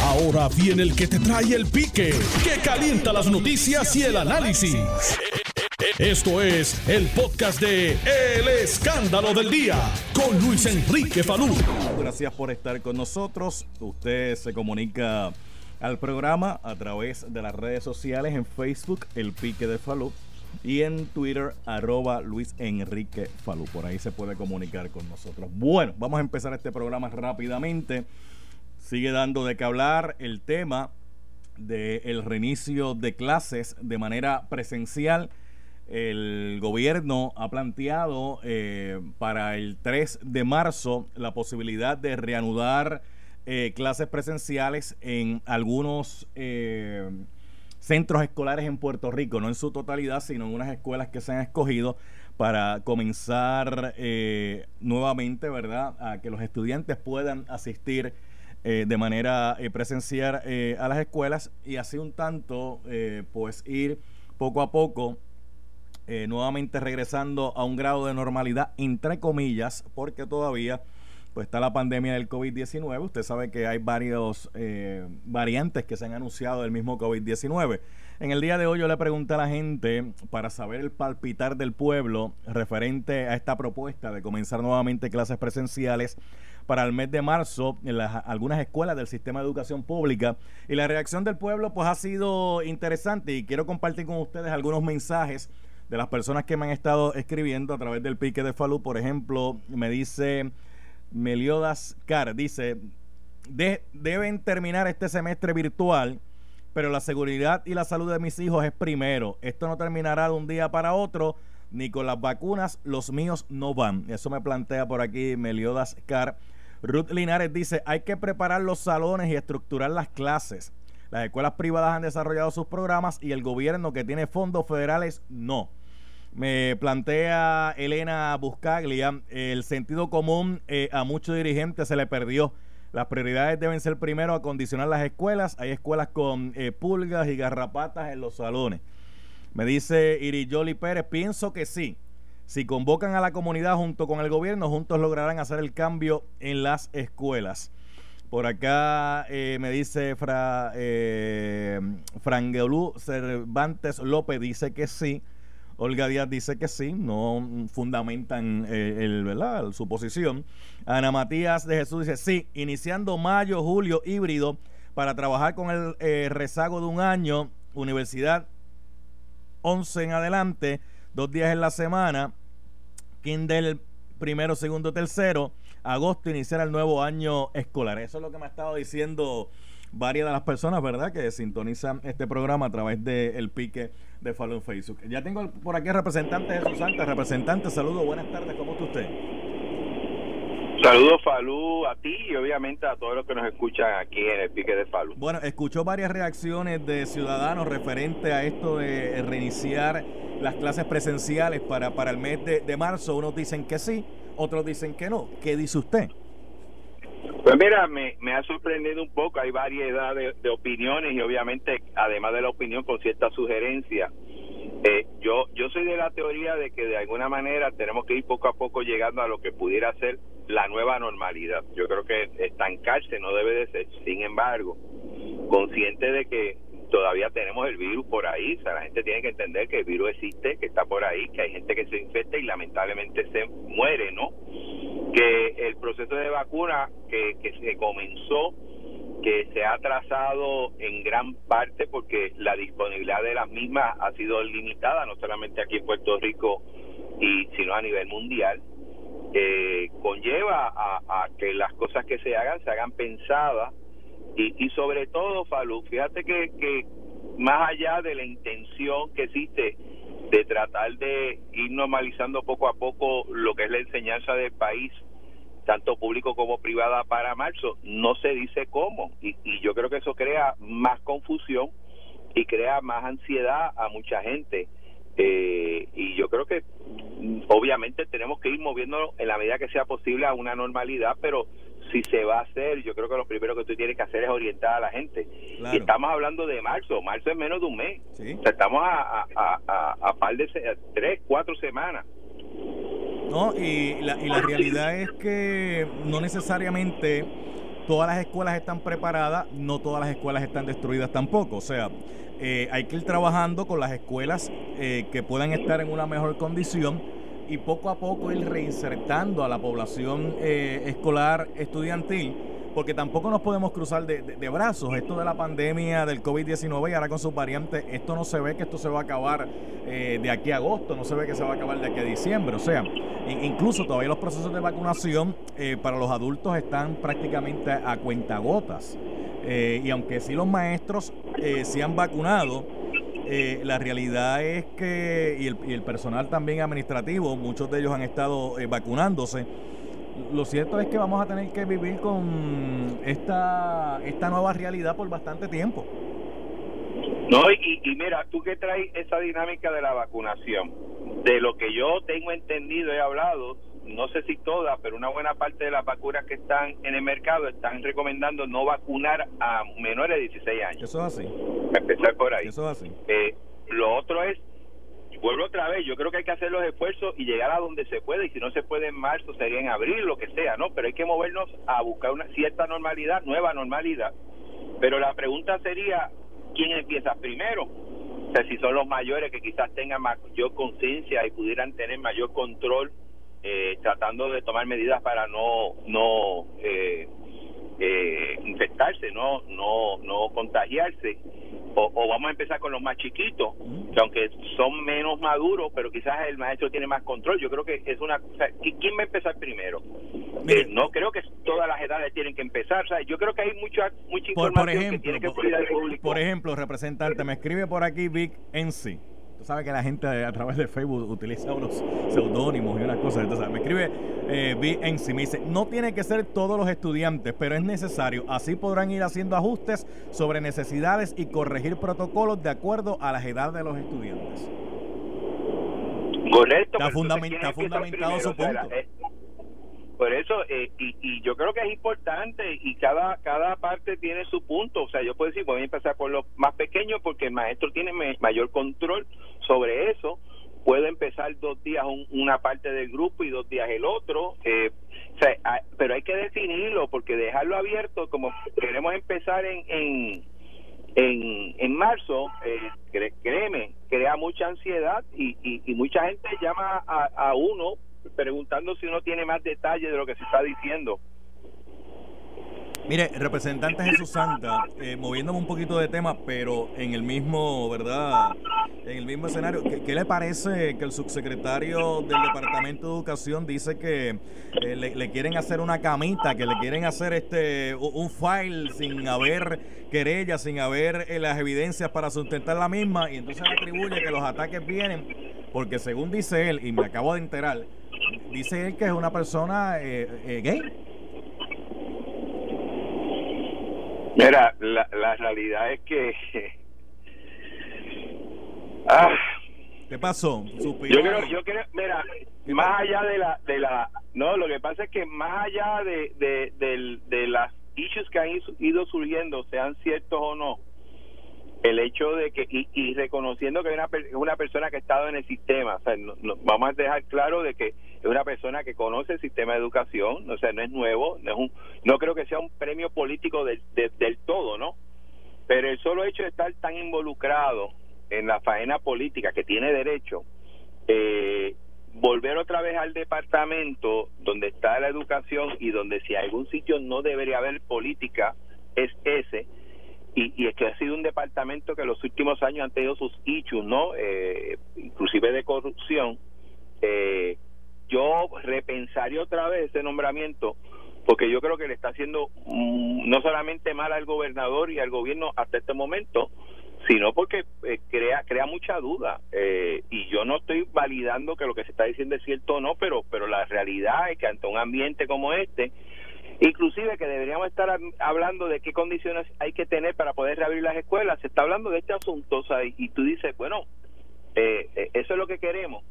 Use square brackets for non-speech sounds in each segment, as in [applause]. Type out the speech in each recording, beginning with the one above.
Ahora viene el que te trae el pique, que calienta las noticias y el análisis. Esto es el podcast de El Escándalo del Día con Luis Enrique Falú. Gracias por estar con nosotros. Usted se comunica al programa a través de las redes sociales en Facebook, El Pique de Falú, y en Twitter, arroba Luis Enrique Falú. Por ahí se puede comunicar con nosotros. Bueno, vamos a empezar este programa rápidamente. Sigue dando de qué hablar el tema del reinicio de clases de manera presencial. El gobierno ha planteado eh, para el 3 de marzo la posibilidad de reanudar eh, clases presenciales en algunos eh, centros escolares en Puerto Rico, no en su totalidad, sino en unas escuelas que se han escogido para comenzar eh, nuevamente, ¿verdad?, a que los estudiantes puedan asistir de manera presencial a las escuelas y así un tanto, pues ir poco a poco nuevamente regresando a un grado de normalidad, entre comillas, porque todavía pues está la pandemia del COVID-19. Usted sabe que hay varios eh, variantes que se han anunciado del mismo COVID-19. En el día de hoy yo le pregunté a la gente para saber el palpitar del pueblo referente a esta propuesta de comenzar nuevamente clases presenciales para el mes de marzo en las, algunas escuelas del sistema de educación pública. Y la reacción del pueblo pues ha sido interesante y quiero compartir con ustedes algunos mensajes de las personas que me han estado escribiendo a través del pique de Falú. Por ejemplo, me dice... Meliodas Car dice, deben terminar este semestre virtual, pero la seguridad y la salud de mis hijos es primero. Esto no terminará de un día para otro, ni con las vacunas los míos no van. Eso me plantea por aquí Meliodas Car. Ruth Linares dice, hay que preparar los salones y estructurar las clases. Las escuelas privadas han desarrollado sus programas y el gobierno que tiene fondos federales no. Me plantea Elena Buscaglia, el sentido común eh, a muchos dirigentes se le perdió. Las prioridades deben ser primero acondicionar las escuelas. Hay escuelas con eh, pulgas y garrapatas en los salones. Me dice Iriyoli Pérez, pienso que sí. Si convocan a la comunidad junto con el gobierno, juntos lograrán hacer el cambio en las escuelas. Por acá eh, me dice Fra, eh, Cervantes López, dice que sí. Olga Díaz dice que sí, no fundamentan eh, el, ¿verdad? su posición. Ana Matías de Jesús dice sí, iniciando mayo, julio híbrido para trabajar con el eh, rezago de un año, universidad 11 en adelante, dos días en la semana, Kindle primero, segundo, tercero, agosto iniciar el nuevo año escolar. Eso es lo que me ha estado diciendo varias de las personas, ¿verdad?, que sintonizan este programa a través del el pique de Follow en Facebook. Ya tengo por aquí al representante Jesús Santa. Representante, saludos, buenas tardes, ¿cómo está usted? Saludos, Falú, a ti y obviamente a todos los que nos escuchan aquí en el pique de Falú. Bueno, escuchó varias reacciones de ciudadanos referente a esto de reiniciar las clases presenciales para, para el mes de, de marzo. Unos dicen que sí, otros dicen que no. ¿Qué dice usted? Pues mira, me, me ha sorprendido un poco, hay variedad de, opiniones y obviamente, además de la opinión, con cierta sugerencia. Eh, yo, yo soy de la teoría de que de alguna manera tenemos que ir poco a poco llegando a lo que pudiera ser la nueva normalidad. Yo creo que estancarse no debe de ser. Sin embargo, consciente de que todavía tenemos el virus por ahí, o sea, la gente tiene que entender que el virus existe, que está por ahí, que hay gente que se infecta y lamentablemente se muere, ¿no? que el proceso de vacuna que, que se comenzó que se ha atrasado en gran parte porque la disponibilidad de las mismas ha sido limitada, no solamente aquí en Puerto Rico, y sino a nivel mundial, eh, conlleva a, que las cosas que se hagan se hagan pensadas y, y sobre todo, Falú, fíjate que, que más allá de la intención que existe de tratar de ir normalizando poco a poco lo que es la enseñanza del país, tanto público como privada para marzo, no se dice cómo. Y, yo creo que eso crea más confusión y crea más ansiedad a mucha gente. Eh, y yo creo que obviamente tenemos que ir moviéndonos en la medida que sea posible a una normalidad, pero si se va a hacer, yo creo que lo primero que tú tienes que hacer es orientar a la gente. Y estamos hablando de marzo, marzo es menos de un mes. O sea, estamos a, a, a, a, par de tres, cuatro semanas. No, y la, y la realidad es que no necesariamente todas las escuelas están preparadas, no todas las escuelas están destruidas tampoco. O sea, eh, hay que ir trabajando con las escuelas eh, que puedan estar en una mejor condición y poco a poco ir reinsertando a la población eh, escolar estudiantil porque tampoco nos podemos cruzar de, brazos. Esto de la pandemia del COVID-19 y ahora con sus variantes, esto no se ve que esto se va a acabar eh, de aquí a agosto, no se ve que se va a acabar de aquí a diciembre. O sea, incluso todavía los procesos de vacunación eh, para los adultos están prácticamente a cuentagotas. Eh, y aunque sí los maestros se han vacunado, la realidad es que, y el, y el, personal también administrativo, muchos de ellos han estado vacunándose lo cierto es que vamos a tener que vivir con esta, esta nueva realidad por bastante tiempo. No, y, y mira, tú que traes esa dinámica de la vacunación, de lo que yo tengo entendido, he hablado, no sé si todas, pero una buena parte de las vacunas que están en el mercado están recomendando no vacunar a menores de 16 años. Eso es así. Empezar por ahí. Eso es así. Eh, lo otro es vuelvo otra vez, yo creo que hay que hacer los esfuerzos y llegar a donde se puede, y si no se puede en marzo, sería en abril, lo que sea, ¿no? Pero hay que movernos a buscar una cierta normalidad, nueva normalidad. Pero la pregunta sería, ¿quién empieza primero? O sea, si son los mayores que quizás tengan mayor conciencia y pudieran tener mayor control, eh, tratando de tomar medidas para no, no eh, eh, infectarse, no, no, no contagiarse o, vamos a empezar con los más chiquitos, que aunque son menos maduros, pero quizás el maestro tiene más control. Yo creo que es una... ¿Quién va a empezar primero? Eh, no creo que todas las edades tienen que empezar. yo creo que hay mucha, mucha información por, ejemplo, que tiene que público. Por ejemplo, representante, me escribe por aquí Vic NC sabe que la gente a través de Facebook utiliza unos seudónimos y unas cosas. Entonces, me escribe eh, en sí, me dice, no tiene que ser todos los estudiantes, pero es necesario. Así podrán ir haciendo ajustes sobre necesidades y corregir protocolos de acuerdo a las edades de los estudiantes. Correcto. Está, fundamentado su punto. Eh, por eso, eh, y, y, yo creo que es importante y cada, cada parte tiene su punto. O sea, yo puedo decir, voy a empezar por los más pequeños porque el maestro tiene mayor control sobre eso. Puedo empezar dos días una parte del grupo y dos días el otro. Eh, sea, pero hay que definirlo porque dejarlo abierto, como queremos empezar en, en, en, en marzo, eh, créeme, crea mucha ansiedad y, y, y mucha gente llama a, a uno preguntando si uno tiene más detalle de lo que se está diciendo. Mire, representante Jesús Santa, eh, moviéndome un poquito de tema, pero en el mismo, ¿verdad? En el mismo escenario, ¿qué, le parece que el subsecretario del Departamento de Educación dice que eh, le, quieren hacer una camita, que le quieren hacer este un file sin haber querella, sin haber eh, las evidencias para sustentar la misma, y entonces le atribuye que los ataques vienen porque según dice él, y me acabo de enterar, dice él que es una persona eh, eh, gay. Mira, la, la realidad es que... [laughs] ah, ¿Qué pasó? Yo creo, yo creo, mira, más allá de la, de la, no, lo que pasa es que más allá de, de, de, de las issues que han ido surgiendo, sean ciertos o no, el hecho de que y, reconociendo que hay una, una persona que ha estado en el sistema, o sea, vamos a dejar claro de que es una persona que conoce el sistema de educación, o sea, no es nuevo, no es un, no creo que sea un premio político del, del todo, ¿no? Pero el solo hecho de estar tan involucrado en la faena política que tiene derecho, eh, volver otra vez al departamento donde está la educación y donde si algún sitio no debería haber política es ese y, y, es que ha sido un departamento que en los últimos años han tenido sus issues, ¿no? Eh, inclusive de corrupción. Eh, yo repensaría otra vez ese nombramiento porque yo creo que le está haciendo mm, no solamente mal al gobernador y al gobierno hasta este momento, sino porque eh, crea crea mucha duda eh, y yo no estoy validando que lo que se está diciendo es cierto o no, pero pero la realidad es que ante un ambiente como este Inclusive que deberíamos estar hablando de qué condiciones hay que tener para poder reabrir las escuelas. Se está hablando de este asunto o sea, y tú dices, bueno, eh, eh, eso es lo que queremos.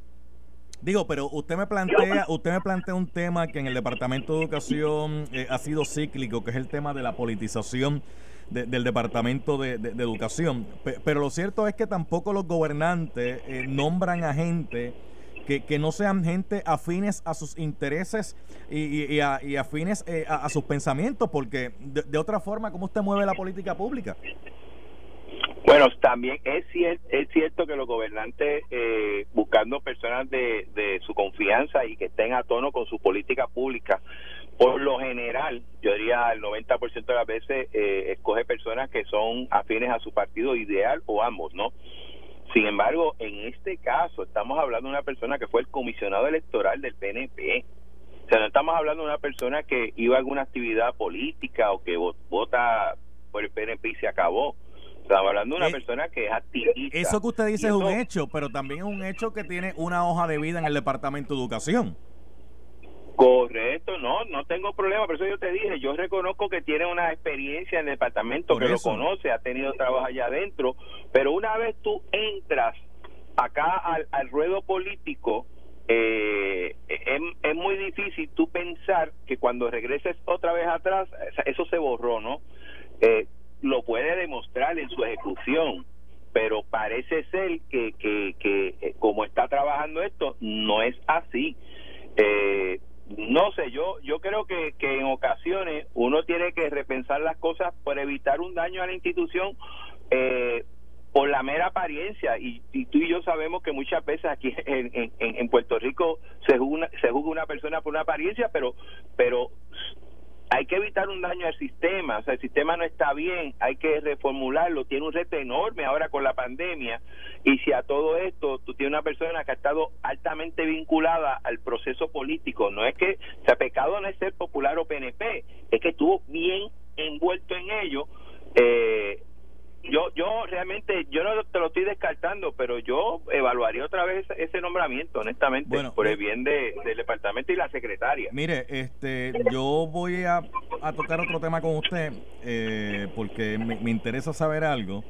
Digo, pero usted me plantea, usted me plantea un tema que en el Departamento de Educación eh, ha sido cíclico, que es el tema de la politización del Departamento de, Educación. pero lo cierto es que tampoco los gobernantes nombran a gente que, no sean gente afines a sus intereses y, afines eh, a, sus pensamientos, porque de, otra forma, ¿cómo usted mueve la política pública? Bueno, también es cierto, es cierto que los gobernantes, eh, buscando personas de, de su confianza y que estén a tono con su política pública, por lo general, yo diría el 90% de las veces, eh, escoge personas que son afines a su partido ideal o ambos, ¿no? Sin embargo, en este caso estamos hablando de una persona que fue el comisionado electoral del PNP. O sea, no estamos hablando de una persona que iba a alguna actividad política o que vota por el PNP y se acabó. Estamos hablando de una eh, persona que es activista. Eso que usted dice es un hecho, pero también es un hecho que tiene una hoja de vida en el Departamento de Educación. Correcto, no, no tengo problema, por eso yo te dije, yo reconozco que tiene una experiencia en el departamento, que lo conoce, ha tenido trabajo allá adentro, pero una vez tú entras acá al, ruedo político, eh, es, muy difícil tú pensar que cuando regreses otra vez atrás, eso se borró, ¿no? Eh, lo puede demostrar en su ejecución, pero parece ser que, que, que eh, como está trabajando esto, no es así. Eh, no sé, yo yo creo que, que en ocasiones uno tiene que repensar las cosas por evitar un daño a la institución eh, por la mera apariencia y, tú y yo sabemos que muchas veces aquí en, en, en Puerto Rico se juzga, se juzga una persona por una apariencia pero pero hay que evitar un daño al sistema, o sea, el sistema no está bien, hay que reformularlo, tiene un reto enorme ahora con la pandemia y si a todo esto tú tienes una persona que ha estado altamente vinculada al proceso político, no es que, o sea, pecado no es ser popular o PNP, es que estuvo bien envuelto en ello, yo yo realmente yo no te lo estoy descartando pero yo evaluaría otra vez ese nombramiento honestamente por el bien del departamento y la secretaria. Mire este yo voy a, tocar otro tema con usted eh, porque me, interesa saber algo.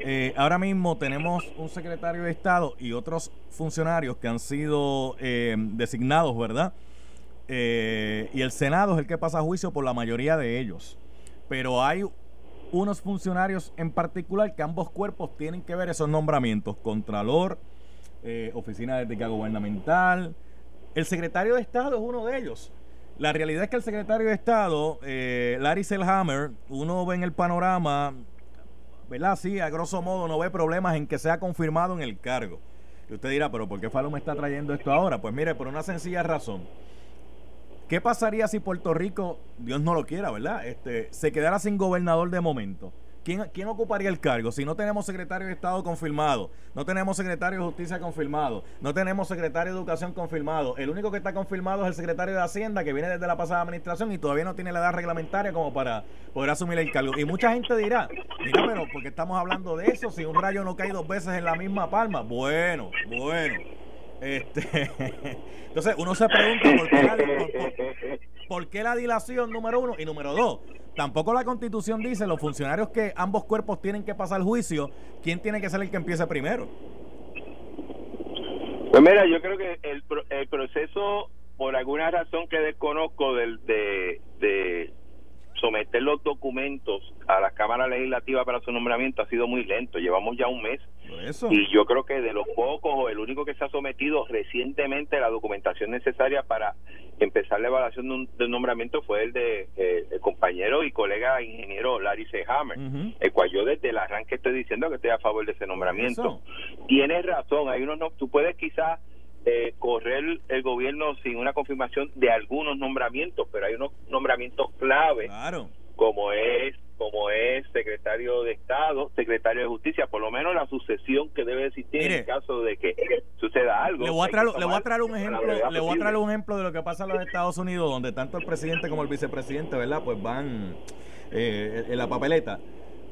Eh, ahora mismo tenemos un secretario de estado y otros funcionarios que han sido eh, designados verdad y el senado es el que pasa a juicio por la mayoría de ellos. Pero hay unos funcionarios en particular que ambos cuerpos tienen que ver esos nombramientos, Contralor, eh, Oficina de Ética Gubernamental, el secretario de Estado es uno de ellos. La realidad es que el secretario de Estado, eh, Larry Selhammer, uno ve en el panorama, ¿verdad? Sí, a grosso modo no ve problemas en que sea confirmado en el cargo. Y usted dirá, pero ¿por qué Falo me está trayendo esto ahora? Pues mire, por una sencilla razón ¿Qué pasaría si Puerto Rico, Dios no lo quiera, ¿verdad? Este, se quedara sin gobernador de momento. ¿Quién, ¿Quién ocuparía el cargo? Si no tenemos secretario de Estado confirmado, no tenemos secretario de Justicia confirmado, no tenemos secretario de Educación confirmado, el único que está confirmado es el secretario de Hacienda que viene desde la pasada administración y todavía no tiene la edad reglamentaria como para poder asumir el cargo. Y mucha gente dirá, mira, pero ¿por qué estamos hablando de eso si un rayo no cae dos veces en la misma palma? Bueno, bueno. Este, [laughs] entonces uno se pregunta por qué, la, dilación número uno y número dos. Tampoco la constitución dice los funcionarios que ambos cuerpos tienen que pasar juicio, ¿quién tiene que ser el que empiece primero? Pues mira, yo creo que el, el proceso, por alguna razón que desconozco del, de, de someter los documentos a la Cámara Legislativa para su nombramiento ha sido muy lento. Llevamos ya un mes. Y yo creo que de los pocos, o el único que se ha sometido recientemente la documentación necesaria para empezar la evaluación de un, nombramiento fue el de eh, el compañero y colega ingeniero Larry C. Hammer, el cual yo desde el arranque estoy diciendo que estoy a favor de ese nombramiento. Tienes razón, hay unos, no, tú puedes quizás eh, correr el gobierno sin una confirmación de algunos nombramientos, pero hay unos nombramientos clave, como es como es secretario de Estado, secretario de Justicia, por lo menos la sucesión que debe existir en caso de que suceda algo. Le voy a traer, le voy a traer un ejemplo, le voy a traer un ejemplo de lo que pasa en los Estados Unidos, donde tanto el presidente como el vicepresidente, ¿verdad? Pues van eh, en la papeleta.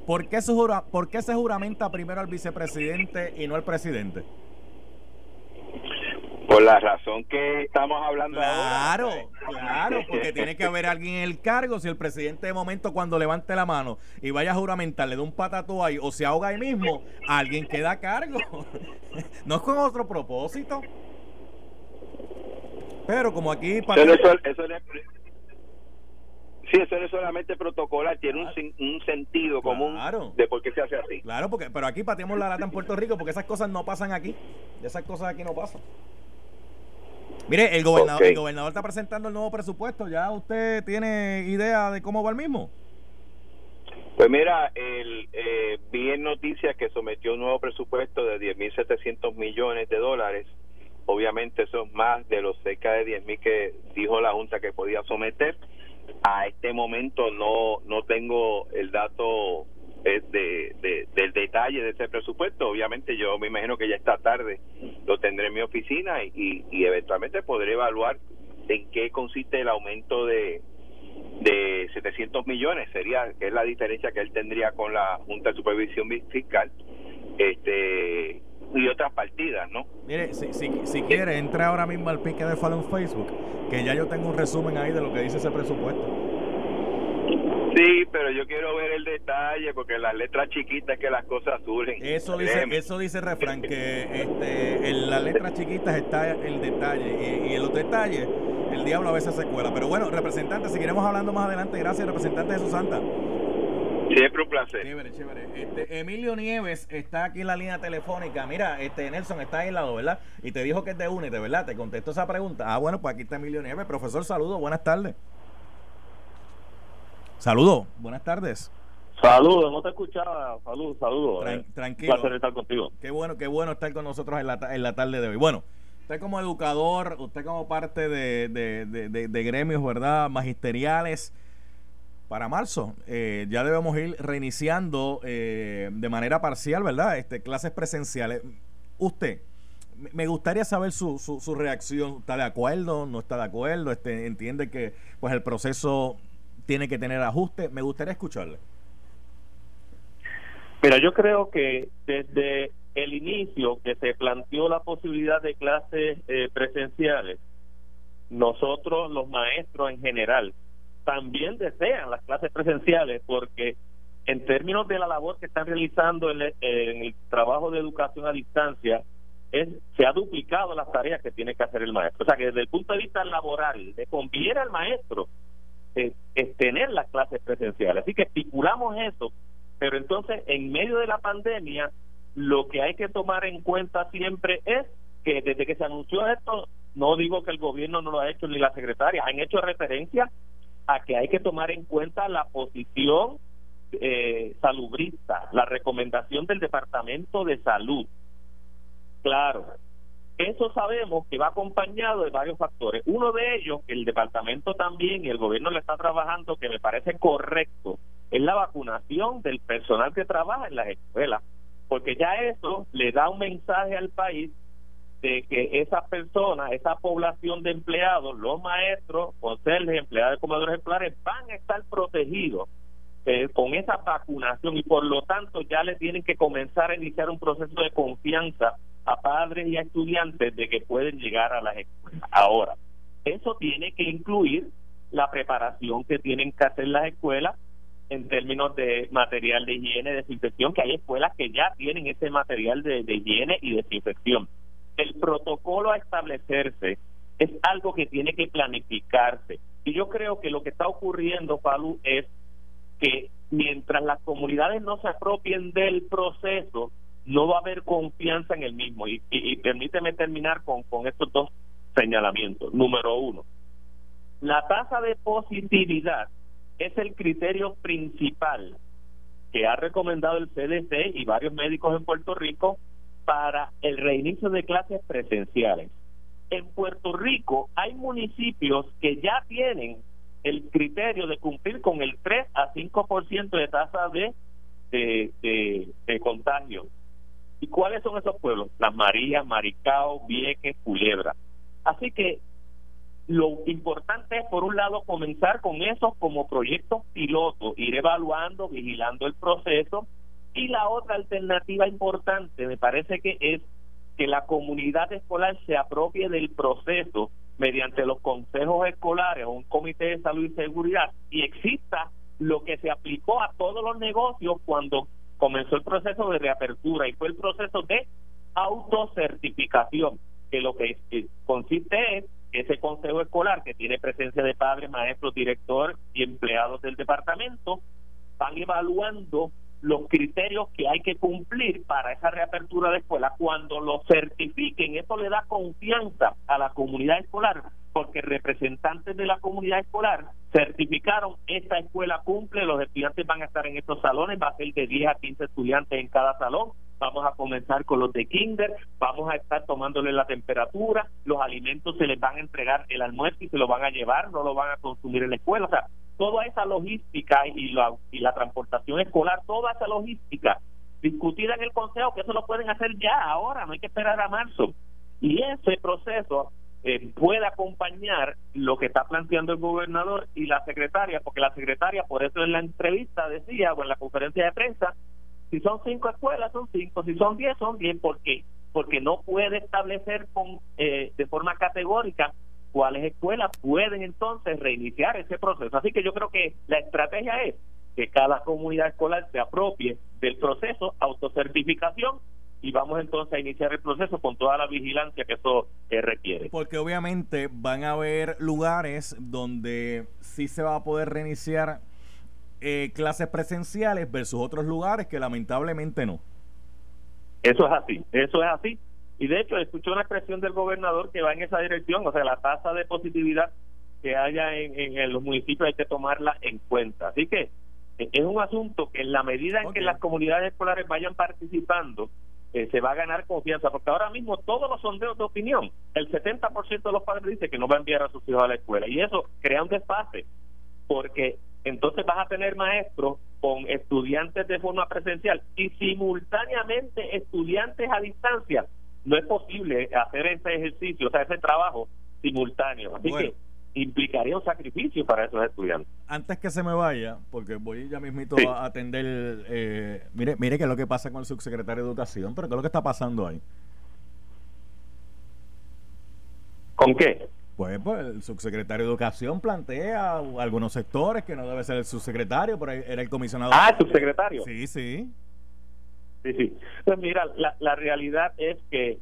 ¿Por qué, se jura, ¿Por qué se juramenta primero al vicepresidente y no al presidente? Por la razón que estamos hablando claro, Claro, porque tiene que haber alguien en el cargo. Si el presidente de momento cuando levante la mano y vaya a juramentar, le da un patatú ahí o se ahoga ahí mismo, alguien queda a cargo. [laughs] no es con otro propósito. Pero como aquí... Para eso, Sí, eso no es solamente protocolar, tiene un, un, sentido común de por qué se hace así. Claro, porque pero aquí pateamos la lata en Puerto Rico porque esas cosas no pasan aquí. Esas cosas aquí no pasan. Mire, el gobernador, el gobernador está presentando el nuevo presupuesto. ¿Ya usted tiene idea de cómo va el mismo? Pues mira, el, eh, vi en noticias que sometió un nuevo presupuesto de 10.700 millones de dólares. Obviamente eso es más de los cerca de 10.000 que dijo la Junta que podía someter. A este momento no, no tengo el dato eh, de, del detalle de ese presupuesto. Obviamente yo me imagino que ya esta tarde lo tendré en mi oficina y, y eventualmente podré evaluar en qué consiste el aumento de, de 700 millones sería es la diferencia que él tendría con la Junta de Supervisión Fiscal este y otras partidas, ¿no? Mire, si, si, si quiere, entra ahora mismo al pique de Fallon Facebook, que ya yo tengo un resumen ahí de lo que dice ese presupuesto. Sí, pero yo quiero ver el detalle porque las letras chiquitas que las cosas surgen. Eso dice, eso dice el refrán que este, en las letras chiquitas está el detalle y, y en los detalles el diablo a veces se cuela. Pero bueno, representante, seguiremos hablando más adelante. Gracias, representante Jesús Santa. Siempre un placer. Chévere, chévere. Este, Emilio Nieves está aquí en la línea telefónica. Mira, este Nelson está ahí al lado, ¿verdad? Y te dijo que es de UNED, ¿verdad? Te contestó esa pregunta. Ah, bueno, pues aquí está Emilio Nieves. Profesor, saludos, buenas tardes. Saludos, buenas tardes. Saludos, no te escuchaba. Saludos, saludos. Eh. tranquilo. Un placer estar contigo. Qué bueno, qué bueno estar con nosotros en la, en la tarde de hoy. Bueno, usted como educador, usted como parte de, de, gremios, ¿verdad? Magisteriales, para marzo eh, ya debemos ir reiniciando eh, de manera parcial, ¿verdad? Este, clases presenciales. Usted, me gustaría saber su, su, su reacción. ¿Está de acuerdo? ¿No está de acuerdo? Este, ¿Entiende que pues el proceso tiene que tener ajuste? Me gustaría escucharle. Mira, yo creo que desde el inicio que se planteó la posibilidad de clases eh, presenciales, nosotros los maestros en general también desean las clases presenciales porque en términos de la labor que están realizando en el, trabajo de educación a distancia, es, se ha duplicado las tareas que tiene que hacer el maestro. O sea que desde el punto de vista laboral, le conviene al maestro es, es tener las clases presenciales. Así que estipulamos eso, pero entonces en medio de la pandemia lo que hay que tomar en cuenta siempre es que desde que se anunció esto, no digo que el gobierno no lo ha hecho ni la secretaria, han hecho referencia a que hay que tomar en cuenta la posición eh, salubrista, la recomendación del Departamento de Salud. Claro, eso sabemos que va acompañado de varios factores. Uno de ellos, que el departamento también y el gobierno le está trabajando, que me parece correcto, es la vacunación del personal que trabaja en las escuelas porque ya eso le da un mensaje al país de que esa persona, esa población de empleados, los maestros, conserjes, empleados de comedores escolares, van a estar protegidos eh, con esa vacunación y por lo tanto ya le tienen que comenzar a iniciar un proceso de confianza a padres y a estudiantes de que pueden llegar a las escuelas. Ahora, eso tiene que incluir la preparación que tienen que hacer las escuelas en términos de material de higiene y desinfección, que hay escuelas que ya tienen ese material de, higiene y desinfección. El protocolo a establecerse es algo que tiene que planificarse. Y yo creo que lo que está ocurriendo, Palu, es que mientras las comunidades no se apropien del proceso, no va a haber confianza en el mismo. Y, permíteme terminar con, estos dos señalamientos. Número uno, la tasa de positividad es el criterio principal que ha recomendado el CDC y varios médicos en Puerto Rico para el reinicio de clases presenciales. En Puerto Rico hay municipios que ya tienen el criterio de cumplir con el 3 a 5% de tasa de, de, de, contagio. ¿Y cuáles son esos pueblos? Las Marías, Maricao, Vieques, Culebra. Así que lo importante es, por un lado, comenzar con esos como proyectos pilotos, ir evaluando, vigilando el proceso. Y la otra alternativa importante, me parece que es que la comunidad escolar se apropie del proceso mediante los consejos escolares o un comité de salud y seguridad y exista lo que se aplicó a todos los negocios cuando comenzó el proceso de reapertura y fue el proceso de autocertificación, que lo que consiste es ese consejo escolar que tiene presencia de padres, maestros, director y empleados del departamento van evaluando los criterios que hay que cumplir para esa reapertura de escuela. Cuando lo certifiquen, eso le da confianza a la comunidad escolar, porque representantes de la comunidad escolar certificaron esta escuela cumple, los estudiantes van a estar en estos salones, va a ser de 10 a 15 estudiantes en cada salón, vamos a comenzar con los de kinder, vamos a estar tomándole la temperatura, los alimentos se les van a entregar el almuerzo y se lo van a llevar, no lo van a consumir en la escuela, o sea, toda esa logística y la, y la transportación escolar, toda esa logística discutida en el Consejo, que eso lo pueden hacer ya, ahora, no hay que esperar a marzo. Y ese proceso eh, puede acompañar lo que está planteando el gobernador y la secretaria, porque la secretaria, por eso en la entrevista decía, o en la conferencia de prensa, si son cinco escuelas, son cinco, si son diez, son diez, ¿por qué? Porque no puede establecer con, eh, de forma categórica cuáles escuelas pueden entonces reiniciar ese proceso. Así que yo creo que la estrategia es que cada comunidad escolar se apropie del proceso, autocertificación, y vamos entonces a iniciar el proceso con toda la vigilancia que eso eh, requiere. Porque obviamente van a haber lugares donde sí se va a poder reiniciar eh, clases presenciales versus otros lugares que lamentablemente no. Eso es así, eso es así. Y de hecho, escuché una expresión del gobernador que va en esa dirección, o sea, la tasa de positividad que haya en, los municipios hay que tomarla en cuenta. Así que eh, es un asunto que en la medida en que las comunidades escolares vayan participando, eh, se va a ganar confianza, porque ahora mismo todos los sondeos de opinión, el 70% de los padres dice que no va a enviar a sus hijos a la escuela, y eso crea un desfase, porque entonces vas a tener maestros con estudiantes de forma presencial y simultáneamente estudiantes a distancia no es posible hacer ese ejercicio, o sea, ese trabajo simultáneo. Así que implicaría un sacrificio para esos estudiantes. Antes que se me vaya, porque voy ya mismito a atender, eh, mire, mire qué es lo que pasa con el subsecretario de Educación, pero qué es lo que está pasando ahí. ¿Con qué? Pues, pues, el subsecretario de Educación plantea algunos sectores que no debe ser el subsecretario, pero era el comisionado. Ah, el subsecretario. Sí, sí. Sí, sí. Pues mira, la, la realidad es que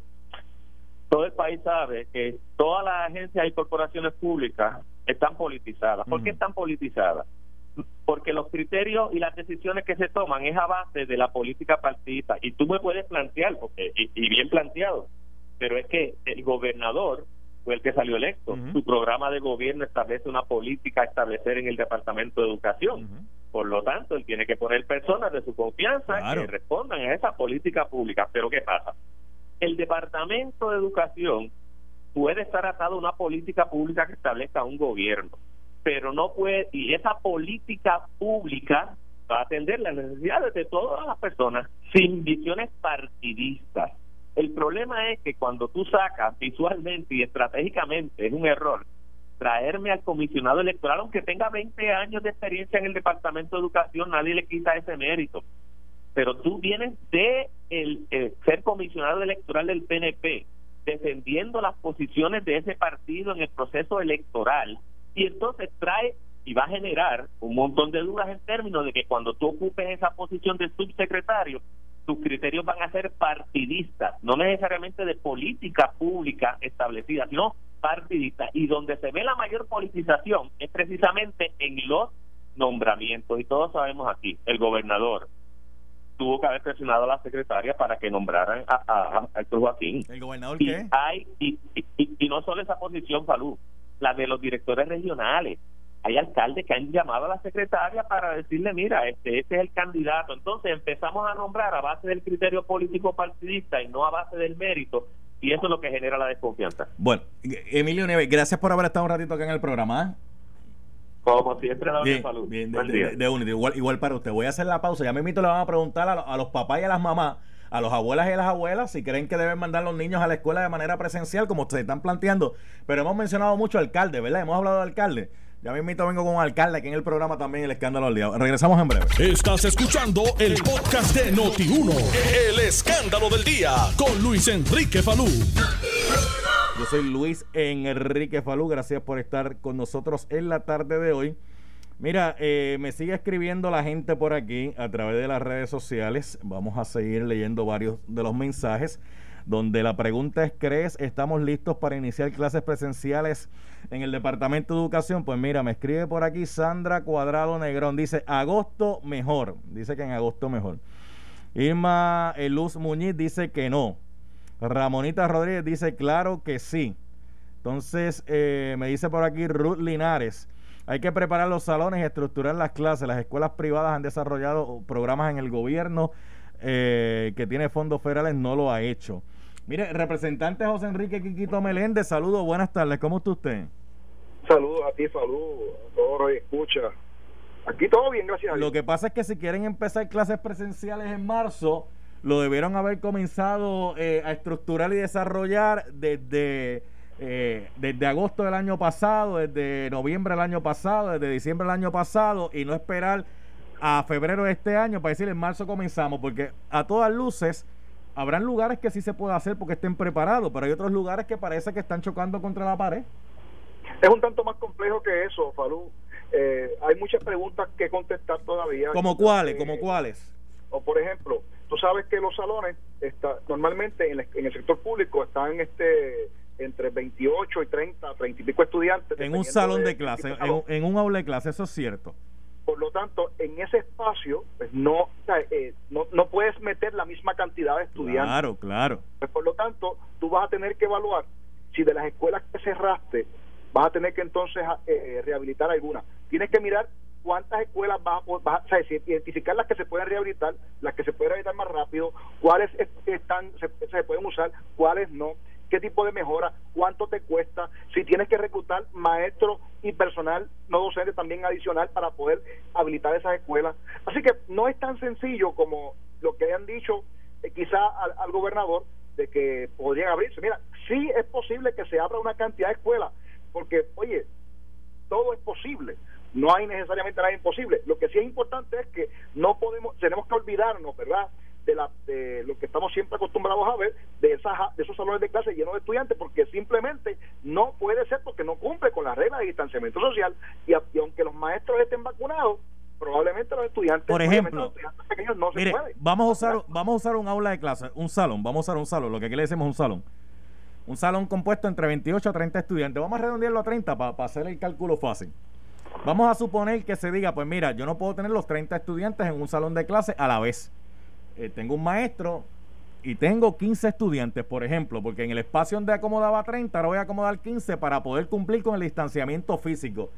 todo el país sabe que todas las agencias y corporaciones públicas están politizadas. ¿Por qué están politizadas? Porque los criterios y las decisiones que se toman es a base de la política partidista. Y tú me puedes plantear, porque y, bien planteado, pero es que el gobernador fue el que salió electo. Su programa de gobierno establece una política a establecer en el Departamento de Educación. Por lo tanto, él tiene que poner personas de su confianza que respondan a esa política pública. Pero ¿qué pasa? El Departamento de Educación puede estar atado a una política pública que establezca un gobierno, pero no puede, y esa política pública va a atender las necesidades de todas las personas sin visiones partidistas. El problema es que cuando tú sacas visualmente y estratégicamente, es un error, traerme al comisionado electoral, aunque tenga 20 años de experiencia en el Departamento de Educación, nadie le quita ese mérito. Pero tú vienes de el, ser comisionado electoral del PNP, defendiendo las posiciones de ese partido en el proceso electoral, y entonces trae y va a generar un montón de dudas en términos de que cuando tú ocupes esa posición de subsecretario, tus criterios van a ser partidistas, no necesariamente de política pública establecida, sino partidistas. Y donde se ve la mayor politización es precisamente en los nombramientos. Y todos sabemos aquí, el gobernador tuvo que haber presionado a la secretaria para que nombraran a, a, a Joaquín. ¿El gobernador y qué? Hay, y, y, y, no solo esa posición, Falú, la de los directores regionales hay alcaldes que han llamado a la secretaria para decirle, mira, este, este es el candidato. Entonces empezamos a nombrar a base del criterio político partidista y no a base del mérito, y eso es lo que genera la desconfianza. Bueno, Emilio Nieves, gracias por haber estado un ratito acá en el programa. ¿eh? Como siempre, bien, salud. Bien, de, de, igual, igual para usted. Voy a hacer la pausa. Ya me invito, le van a preguntar a, a los papás y a las mamás a los abuelas y a las abuelas si creen que deben mandar los niños a la escuela de manera presencial, como ustedes están planteando. Pero hemos mencionado mucho alcalde, ¿verdad? Hemos hablado de alcalde. Ya mismo vengo con un alcalde aquí en el programa también, el escándalo al día. Regresamos en breve. Estás escuchando el podcast de Noti1, el escándalo del día, con Luis Enrique Falú. Yo soy Luis Enrique Falú, gracias por estar con nosotros en la tarde de hoy. Mira, eh, me sigue escribiendo la gente por aquí a través de las redes sociales. Vamos a seguir leyendo varios de los mensajes. Donde la pregunta es, ¿crees estamos listos para iniciar clases presenciales en el Departamento de Educación? Pues mira, me escribe por aquí Sandra Cuadrado Negrón, dice, agosto mejor, dice que en agosto mejor. Irma Luz Muñiz dice que no. Ramonita Rodríguez dice, claro que sí. Entonces, eh, me dice por aquí Ruth Linares, hay que preparar los salones y estructurar las clases. Las escuelas privadas han desarrollado programas en el gobierno eh, que tiene fondos federales, no lo ha hecho. Mire, representante José Enrique Quiquito Meléndez, saludos, buenas tardes, ¿cómo está usted? Saludos a ti, saludos a todos escucha. Aquí todo bien, gracias a Dios. Lo que pasa es que si quieren empezar clases presenciales en marzo, lo debieron haber comenzado eh, a estructurar y desarrollar desde eh, desde agosto del año pasado, desde noviembre del año pasado, desde diciembre del año pasado y no esperar a febrero de este año para decir en marzo comenzamos, porque a todas luces habrán lugares que sí se puede hacer porque estén preparados, pero hay otros lugares que parece que están chocando contra la pared. Es un tanto más complejo que eso, Falú. Eh, hay muchas preguntas que contestar todavía. ¿Como cuáles? ¿Como cuáles? O por ejemplo, tú sabes que los salones está, normalmente en, en el sector público están este entre 28 y 30, 30 y pico estudiantes. En un salón de, clase, en, un aula de clase, eso es cierto. Por lo tanto, en ese espacio pues no, eh, no, no puedes meter la misma cantidad de estudiantes. Claro, claro. Pues, por lo tanto, tú vas a tener que evaluar si de las escuelas que cerraste, vas a tener que entonces eh, rehabilitar algunas. Tienes que mirar cuántas escuelas vas a, vas a identificar las que se pueden rehabilitar, las que se pueden rehabilitar más rápido, cuáles están se, se pueden usar, cuáles no qué tipo de mejora, cuánto te cuesta, si tienes que reclutar maestros y personal no docente también adicional para poder habilitar esas escuelas. Así que no es tan sencillo como lo que hayan dicho eh, quizá al, gobernador de que podrían abrirse. Mira, sí es posible que se abra una cantidad de escuelas, porque, oye, todo es posible. No hay necesariamente nada imposible. Lo que sí es importante es que no podemos, tenemos que olvidarnos, ¿verdad? De, la, de lo que estamos siempre acostumbrados a ver, de, esas, de esos salones de clase llenos de estudiantes, porque simplemente no puede ser porque no cumple con las reglas de distanciamiento social y, aunque los maestros estén vacunados, probablemente los estudiantes, por ejemplo, pequeños no se puede. Vamos a usar, vamos a usar un aula de clase, un salón, vamos a usar un salón, lo que aquí le decimos un salón. Un salón compuesto entre 28 a 30 estudiantes. Vamos a redondearlo a 30 para hacer el cálculo fácil. Vamos a suponer que se diga, pues mira, yo no puedo tener los 30 estudiantes en un salón de clase a la vez. Eh, tengo un maestro y tengo 15 estudiantes, por ejemplo, porque en el espacio donde acomodaba 30, ahora voy a acomodar 15 para poder cumplir con el distanciamiento físico.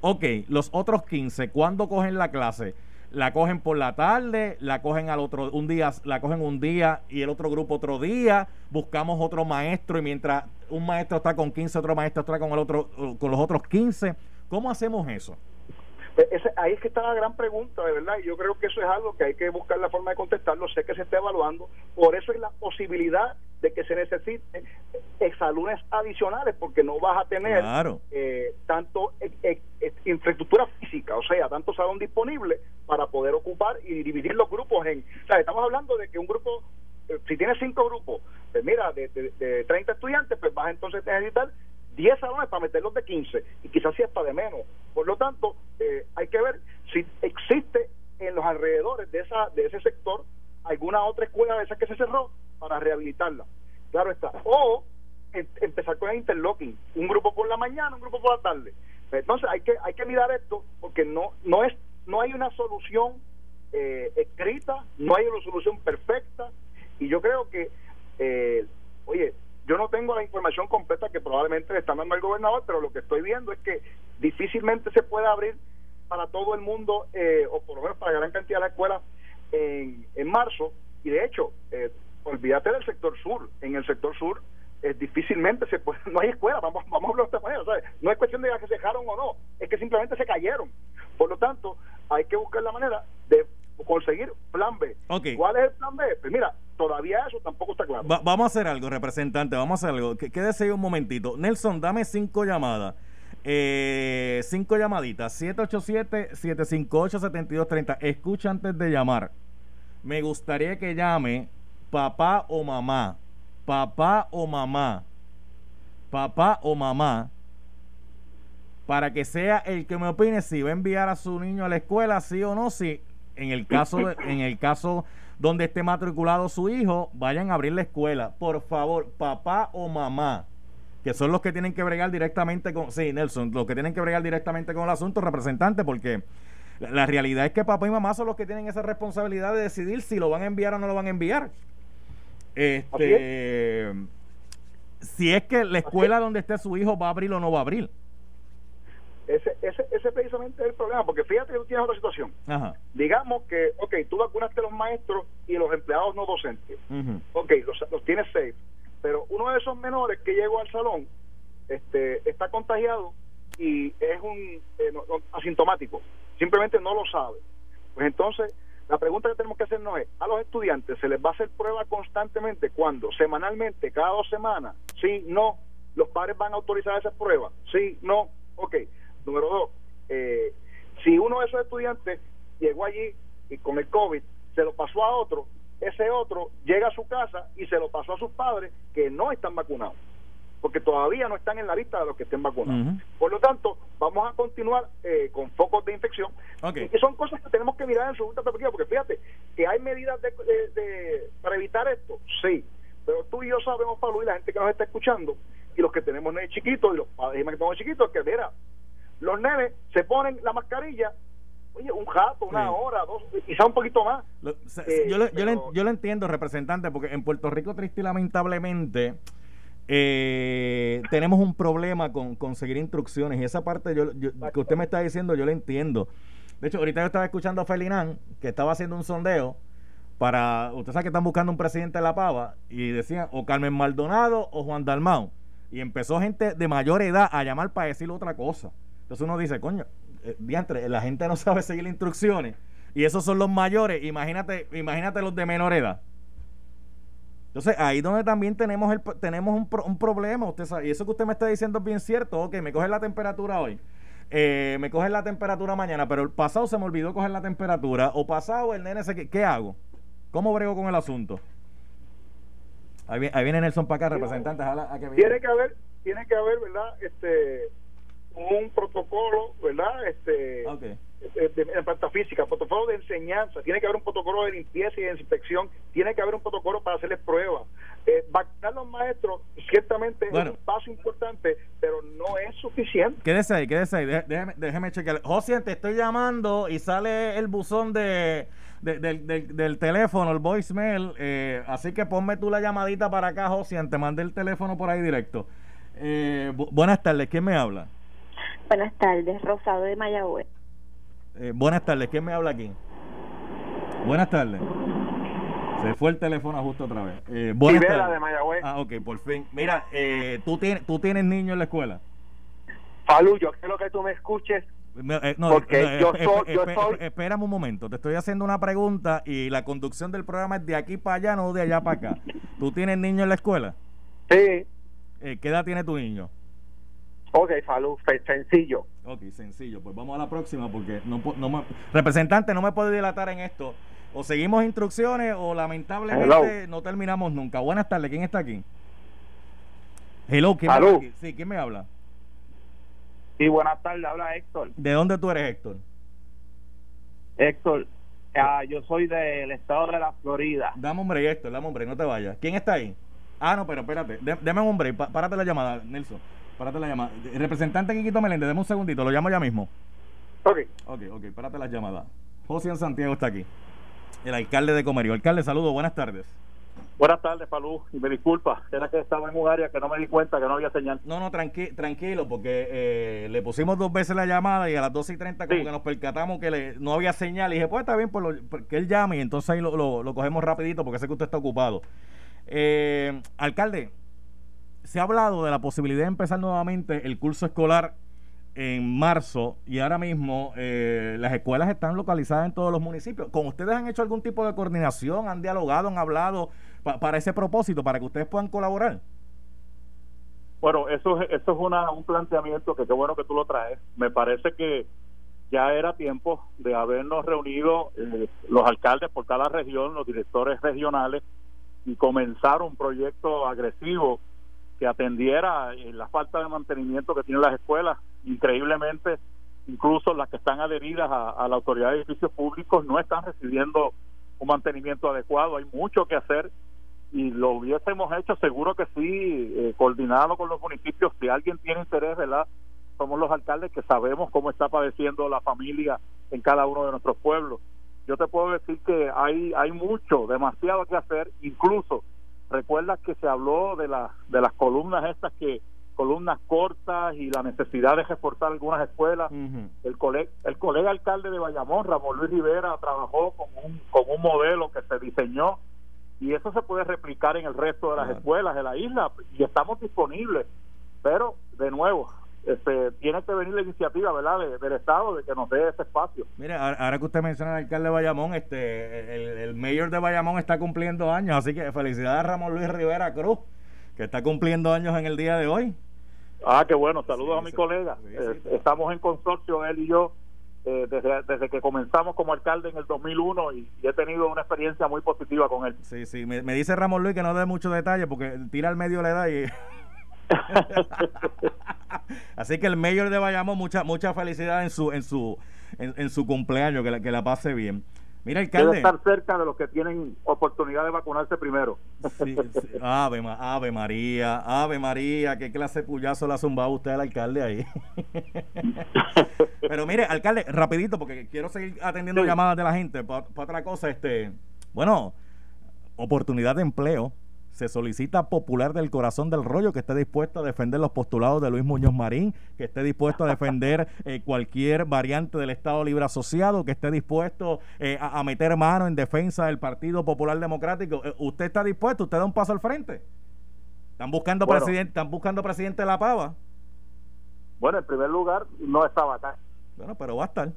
Ok, los otros 15, ¿cuándo cogen la clase? La cogen por la tarde, la cogen al otro, un día, la cogen un día y el otro grupo otro día, buscamos otro maestro y mientras un maestro está con 15, otro maestro está con el otro, con los otros 15. ¿Cómo hacemos eso? Pues ahí es que está la gran pregunta, de verdad, y yo creo que eso es algo que hay que buscar la forma de contestarlo, sé que se está evaluando, por eso es la posibilidad de que se necesiten exalunes adicionales, porque no vas a tener eh, tanto eh, eh, infraestructura física, o sea, tanto salón disponible para poder ocupar y dividir los grupos en, o sea, estamos hablando de que un grupo, si tienes cinco grupos, pues mira, de, de, de 30 estudiantes, pues vas entonces a necesitar 10 salones para meterlos de 15 y quizás si hasta de menos. Por lo tanto, eh, hay que ver si existe en los alrededores de esa de ese sector alguna otra escuela de esa que se cerró para rehabilitarla. Claro está. O empezar con el interlocking, un grupo por la mañana, un grupo por la tarde. Entonces hay que hay que mirar esto porque no no es no hay una solución eh, escrita, no hay una solución perfecta y yo creo que eh, oye yo no tengo la información completa que probablemente le están dando al gobernador, pero lo que estoy viendo es que difícilmente se puede abrir para todo el mundo, eh, o por lo menos para gran cantidad de escuelas, en, en marzo. Y de hecho, eh, olvídate del sector sur. En el sector sur eh, difícilmente se puede, [laughs] no hay escuela, vamos, vamos a hablar de esta manera. No es cuestión de que se dejaron o no, es que simplemente se cayeron. Por lo tanto, hay que buscar la manera de conseguir plan B. ¿Cuál es el plan B? Pues mira, todavía eso tampoco está claro. vamos a hacer algo, representante, vamos a hacer algo. Quédese ahí un momentito. Nelson, dame cinco llamadas. Eh, cinco llamaditas. 787-758-7230. Escucha antes de llamar. Me gustaría que llame papá o mamá. Papá o mamá. Papá o mamá. Para que sea el que me opine si va a enviar a su niño a la escuela, sí o no, si en el caso de, en el caso donde esté matriculado su hijo, vayan a abrir la escuela. Por favor, papá o mamá, que son los que tienen que bregar directamente con, sí, Nelson, los que tienen que bregar directamente con el asunto, representante, porque la, realidad es que papá y mamá son los que tienen esa responsabilidad de decidir si lo van a enviar o no lo van a enviar. Este, si es que la escuela donde esté su hijo va a abrir o no va a abrir. Ese, ese, ese precisamente es el problema, porque fíjate que tú tienes otra situación. Digamos que, ok, tú vacunaste a los maestros y los empleados no docentes. Ok, los, los tienes seis. Pero uno de esos menores que llegó al salón este, está contagiado y es un eh, asintomático. Simplemente no lo sabe. Pues entonces, la pregunta que tenemos que hacernos es, ¿a los estudiantes se les va a hacer prueba constantemente? ¿Cuándo? ¿Semanalmente? ¿Cada dos semanas? Sí, no. ¿Los padres van a autorizar esas pruebas? Sí, no. Ok. Número dos, eh, si uno de esos estudiantes llegó allí y con el COVID se lo pasó a otro, ese otro llega a su casa y se lo pasó a sus padres que no están vacunados, porque todavía no están en la lista de los que estén vacunados. Por lo tanto, vamos a continuar eh, con focos de infección, y son cosas que tenemos que mirar en su justa perspectiva, porque fíjate que hay medidas de, para evitar esto, sí, pero tú y yo sabemos, Pablo, y la gente que nos está escuchando, y los que tenemos chiquitos, y los padres que tenemos chiquitos, que mira, los nenes se ponen la mascarilla oye, un jato, una hora, dos, quizá un poquito más. Eh, yo, lo, entiendo, representante, porque en Puerto Rico, triste y lamentablemente, eh, tenemos un problema con conseguir instrucciones. Y esa parte yo, que usted me está diciendo, yo lo entiendo. De hecho, ahorita yo estaba escuchando a Felinán, que estaba haciendo un sondeo para. Usted sabe que están buscando un presidente de la Pava, y decían o Carmen Maldonado o Juan Dalmau. Y empezó gente de mayor edad a llamar para decirle otra cosa. Entonces uno dice, coño, eh, diantre, la gente no [laughs] sabe seguir las instrucciones y esos son los mayores, imagínate, imagínate los de menor edad. Entonces, ahí donde también tenemos el, tenemos un, un problema, usted sabe, y eso que usted me está diciendo es bien cierto, ok, me coge la temperatura hoy, eh, me coge la temperatura mañana, pero el pasado se me olvidó coger la temperatura, o pasado el nene se... ¿Qué hago? ¿Cómo brego con el asunto? Ahí, viene Nelson para acá, representante. tiene que haber, tiene que haber, ¿verdad? Este, un protocolo, ¿verdad? Este, de, planta física, protocolo de enseñanza, tiene que haber un protocolo de limpieza y de inspección, tiene que haber un protocolo para hacerles pruebas. Eh, vacunar a los maestros ciertamente es un paso importante, pero no es suficiente. Quédese ahí, quédese ahí, déjeme, déjeme chequear. José, te estoy llamando y sale el buzón de, del teléfono, el voicemail, eh, así que ponme tú la llamadita para acá, José, te mandé el teléfono por ahí directo. Eh, buenas tardes, ¿quién me habla? Buenas tardes, Rosado de Mayagüez. Eh, buenas tardes, ¿quién me habla aquí? Buenas tardes. Se fue el teléfono justo otra vez. Eh, buenas tardes. de Mayagüez. Ah, ok, por fin. Mira, eh, ¿tú, tienes, ¿tú tienes niños en la escuela? Falú, yo quiero que tú me escuches eh, no, porque yo, soy, yo soy... Espérame un momento, te estoy haciendo una pregunta y la conducción del programa es de aquí para allá, no de allá para acá. ¿Tú tienes niños en la escuela? Sí. ¿Qué edad tiene tu niño? Ok, Falú, sencillo. Ok, sencillo. Pues vamos a la próxima porque no, no representante, no me puede dilatar en esto. O seguimos instrucciones o lamentablemente no terminamos nunca. Buenas tardes, ¿quién está aquí? Hello, ¿quién, me aquí? Sí, ¿quién me habla? Sí, buenas tardes, habla Héctor. ¿De dónde tú eres, Héctor? Héctor, ah, yo soy del estado de la Florida. Dame hombre, Héctor, dame hombre, no te vayas. ¿Quién está ahí? Ah, no, pero espérate, dame un hombre, párate la llamada, Nelson. Párate la llamada. El representante Quiquito Meléndez, deme un segundito, lo llamo ya mismo. Ok. Ok, ok, párate la llamada. José Santiago está aquí. El alcalde de Comerío. Alcalde, saludo, buenas tardes. Buenas tardes, Palú, y me disculpa, era que estaba en un área que no me di cuenta que no había señal. No, no, tranquilo, porque eh, le pusimos dos veces la llamada y a las 12 y 30 como que nos percatamos que le, no había señal. Y dije, pues está bien, pues que él llame y entonces ahí lo, lo, cogemos rapidito porque sé que usted está ocupado. Eh, alcalde, se ha hablado de la posibilidad de empezar nuevamente el curso escolar en marzo y ahora mismo eh, las escuelas están localizadas en todos los municipios. ¿Con ustedes han hecho algún tipo de coordinación? ¿Han dialogado? ¿Han hablado para ese propósito, para que ustedes puedan colaborar? Bueno, eso, eso es una, un planteamiento que qué bueno que tú lo traes. Me parece que ya era tiempo de habernos reunido eh, los alcaldes por cada región, los directores regionales y comenzar un proyecto agresivo que atendiera eh, la falta de mantenimiento que tienen las escuelas. Increíblemente, incluso las que están adheridas a, la autoridad de edificios públicos no están recibiendo un mantenimiento adecuado. Hay mucho que hacer y lo hubiésemos hecho seguro que sí, eh, coordinado con los municipios. Si alguien tiene interés, ¿verdad? Somos los alcaldes que sabemos cómo está padeciendo la familia en cada uno de nuestros pueblos. Yo te puedo decir que hay hay mucho, demasiado que hacer. Incluso recuerdas que se habló de las de las columnas estas que columnas cortas y la necesidad de reforzar algunas escuelas. el, colega, el colega alcalde de Bayamón, Ramón Luis Rivera, trabajó con un, con un modelo que se diseñó y eso se puede replicar en el resto de las escuelas de la isla y estamos disponibles. Pero, de nuevo, este, tiene que venir la iniciativa verdad del estado de que nos dé ese espacio. Mira ahora que usted menciona al alcalde de Bayamón este el, mayor de Bayamón está cumpliendo años así que felicidades a Ramón Luis Rivera Cruz que está cumpliendo años en el día de hoy. Ah, qué bueno, saludos a mi colega. Eh, estamos en consorcio, él y yo, eh, desde, desde que comenzamos como alcalde en el 2001 y, he tenido una experiencia muy positiva con él. Sí, sí, me, dice Ramón Luis que no dé muchos detalles porque tira al medio la edad y... [laughs] [laughs] Así que el mayor de Bayamo, mucha mucha felicidad en su en su en, su cumpleaños, que la, que la pase bien. Mira, alcalde. Debe estar cerca de los que tienen oportunidad de vacunarse primero. Ave, ave, María, Ave María, qué clase de puyazo le ha zumbado usted al alcalde ahí. [laughs] Pero mire, alcalde, rapidito, porque quiero seguir atendiendo llamadas de la gente. Para otra cosa, este, bueno, oportunidad de empleo se solicita popular del corazón del rollo que esté dispuesto a defender los postulados de Luis Muñoz Marín, que esté dispuesto a defender [laughs] eh, cualquier variante del Estado Libre Asociado, que esté dispuesto eh, a, meter mano en defensa del Partido Popular Democrático. Eh, ¿Usted está dispuesto? ¿Usted da un paso al frente? ¿Están buscando, presidente, ¿Están buscando presidente de la Pava? Bueno, en primer lugar, no estaba acá. Bueno, pero va a estar.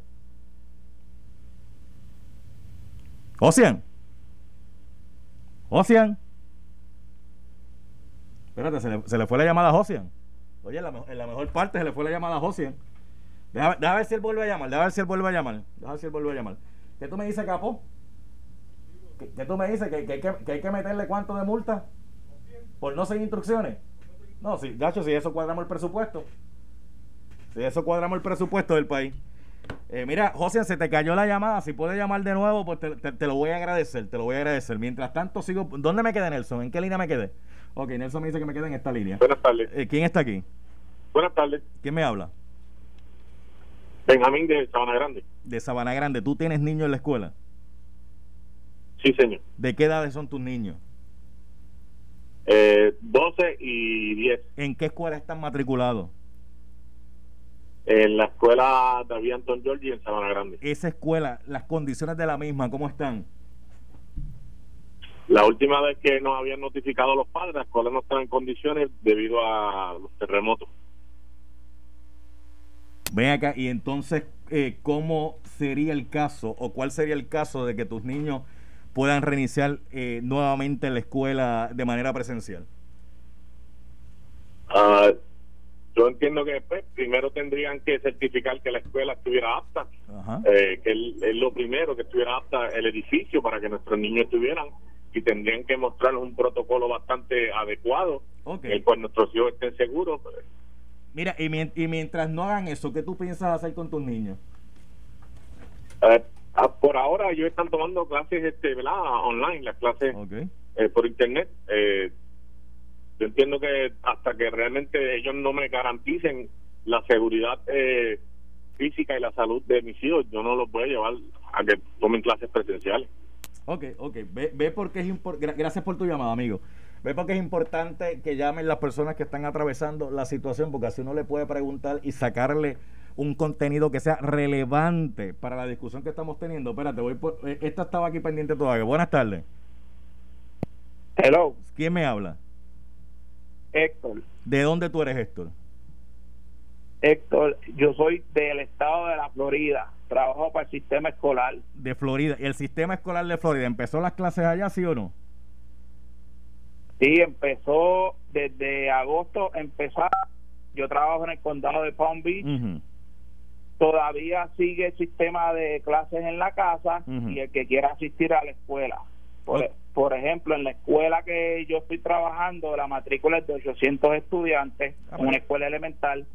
Ocean. Ocean. Espérate, se le, fue la llamada a Josian. Oye, en la, mejor parte se le fue la llamada a Josian. Deja, ver si él vuelve a llamar, deja ver si él vuelve a llamar. Deja ver si él vuelve a llamar. ¿Qué tú me dices, Capo? ¿Qué, tú me dices? ¿Que, hay que meterle cuánto de multa? ¿Por no seguir instrucciones? No, si, Gacho, si eso cuadramos el presupuesto. Si eso cuadramos el presupuesto del país. Eh, mira, José, se te cayó la llamada. Si puedes llamar de nuevo, pues te, te, lo voy a agradecer. Te lo voy a agradecer. Mientras tanto, sigo. ¿Dónde me quedé, Nelson? ¿En qué línea me quedé? Ok, Nelson me dice que me quede en esta línea. Buenas tardes. Eh, ¿Quién está aquí? Buenas tardes. ¿Quién me habla? Benjamín de Sabana Grande. De Sabana Grande. ¿Tú tienes niños en la escuela? Sí, señor. ¿De qué edades son tus niños? Eh, 12 y 10. ¿En qué escuela están matriculados? En la escuela David Anton Giorgi en Sabana Grande. Esa escuela, las condiciones de la misma, ¿cómo están? La última vez que nos habían notificado los padres, la escuela no estaba en condiciones debido a los terremotos. Ven acá, y entonces, eh, ¿cómo sería el caso o cuál sería el caso de que tus niños puedan reiniciar eh, nuevamente la escuela de manera presencial? Ah, yo entiendo que después primero tendrían que certificar que la escuela estuviera apta, eh, que es lo primero, que estuviera apta el edificio para que nuestros niños estuvieran y tendrían que mostrarnos un protocolo bastante adecuado, okay. el cual nuestros hijos estén seguros. Mira, y, mientras no hagan eso, ¿qué tú piensas hacer con tus niños? Eh, ah, por ahora ellos están tomando clases este, ¿verdad? online, las clases eh, por internet. Eh, yo entiendo que hasta que realmente ellos no me garanticen la seguridad eh, física y la salud de mis hijos, yo no los voy a llevar a que tomen clases presenciales. Ok, ok. Ve, ve porque es importante. Gracias por tu llamada, amigo. Ve porque es importante que llamen las personas que están atravesando la situación, porque así uno le puede preguntar y sacarle un contenido que sea relevante para la discusión que estamos teniendo. Espérate, voy por. Eh, esta estaba aquí pendiente todavía. Buenas tardes. Hello. ¿Quién me habla? Héctor. ¿De dónde tú eres, Héctor? Héctor, yo soy del estado de la Florida trabajo para el sistema escolar. De Florida. ¿Y el sistema escolar de Florida empezó las clases allá, sí o no? Sí, empezó desde agosto, empezó. Yo trabajo en el condado de Palm Beach. Todavía sigue el sistema de clases en la casa y el que quiera asistir a la escuela. Por, por, ejemplo, en la escuela que yo estoy trabajando, la matrícula es de 800 estudiantes, ah, una escuela elemental,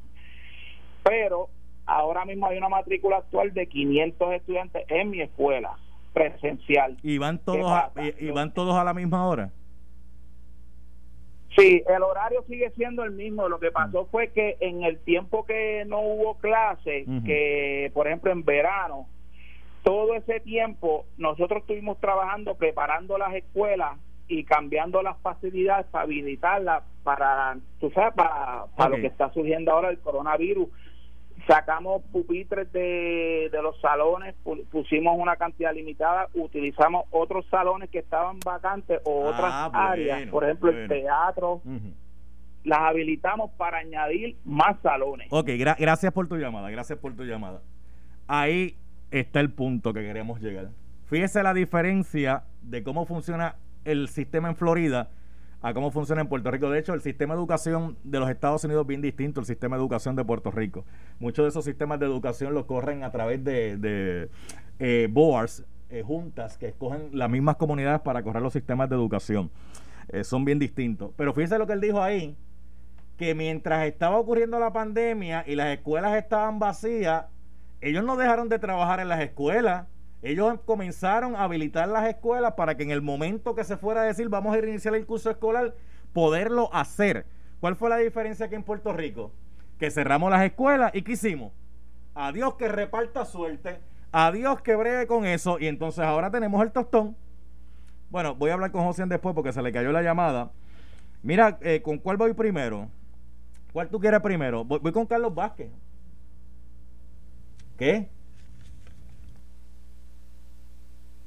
pero ahora mismo hay una matrícula actual de 500 estudiantes en mi escuela. presencial. ¿Y van todos, a, y, van todos a la misma hora? Sí, el horario sigue siendo el mismo. Lo que pasó fue que en el tiempo que no hubo clase, que por ejemplo en verano, todo ese tiempo nosotros estuvimos trabajando preparando las escuelas y cambiando las facilidades para habilitarlas para, tú sabes, para, para lo que está surgiendo ahora el coronavirus sacamos pupitres de, de los salones, pusimos una cantidad limitada, utilizamos otros salones que estaban vacantes o ah, otras áreas, por ejemplo el teatro, las habilitamos para añadir más salones. Ok, gracias por tu llamada, gracias por tu llamada. Ahí está el punto que queremos llegar. Fíjese la diferencia de cómo funciona el sistema en Florida a cómo funciona en Puerto Rico. De hecho, el sistema de educación de los Estados Unidos es bien distinto al sistema de educación de Puerto Rico. Muchos de esos sistemas de educación los corren a través de, eh, boards, eh, juntas que escogen las mismas comunidades para correr los sistemas de educación. Eh, son bien distintos. Pero fíjense lo que él dijo ahí, que mientras estaba ocurriendo la pandemia y las escuelas estaban vacías, ellos no dejaron de trabajar en las escuelas ellos comenzaron a habilitar las escuelas para que en el momento que se fuera a decir vamos a iniciar el curso escolar, poderlo hacer. ¿Cuál fue la diferencia aquí en Puerto Rico? Que cerramos las escuelas y ¿qué hicimos? Adiós que reparta suerte, adiós que bregue con eso y entonces ahora tenemos el tostón. Bueno, voy a hablar con José después porque se le cayó la llamada. Mira, eh, ¿con cuál voy primero? ¿Cuál tú quieres primero? voy con Carlos Vázquez. ¿Qué?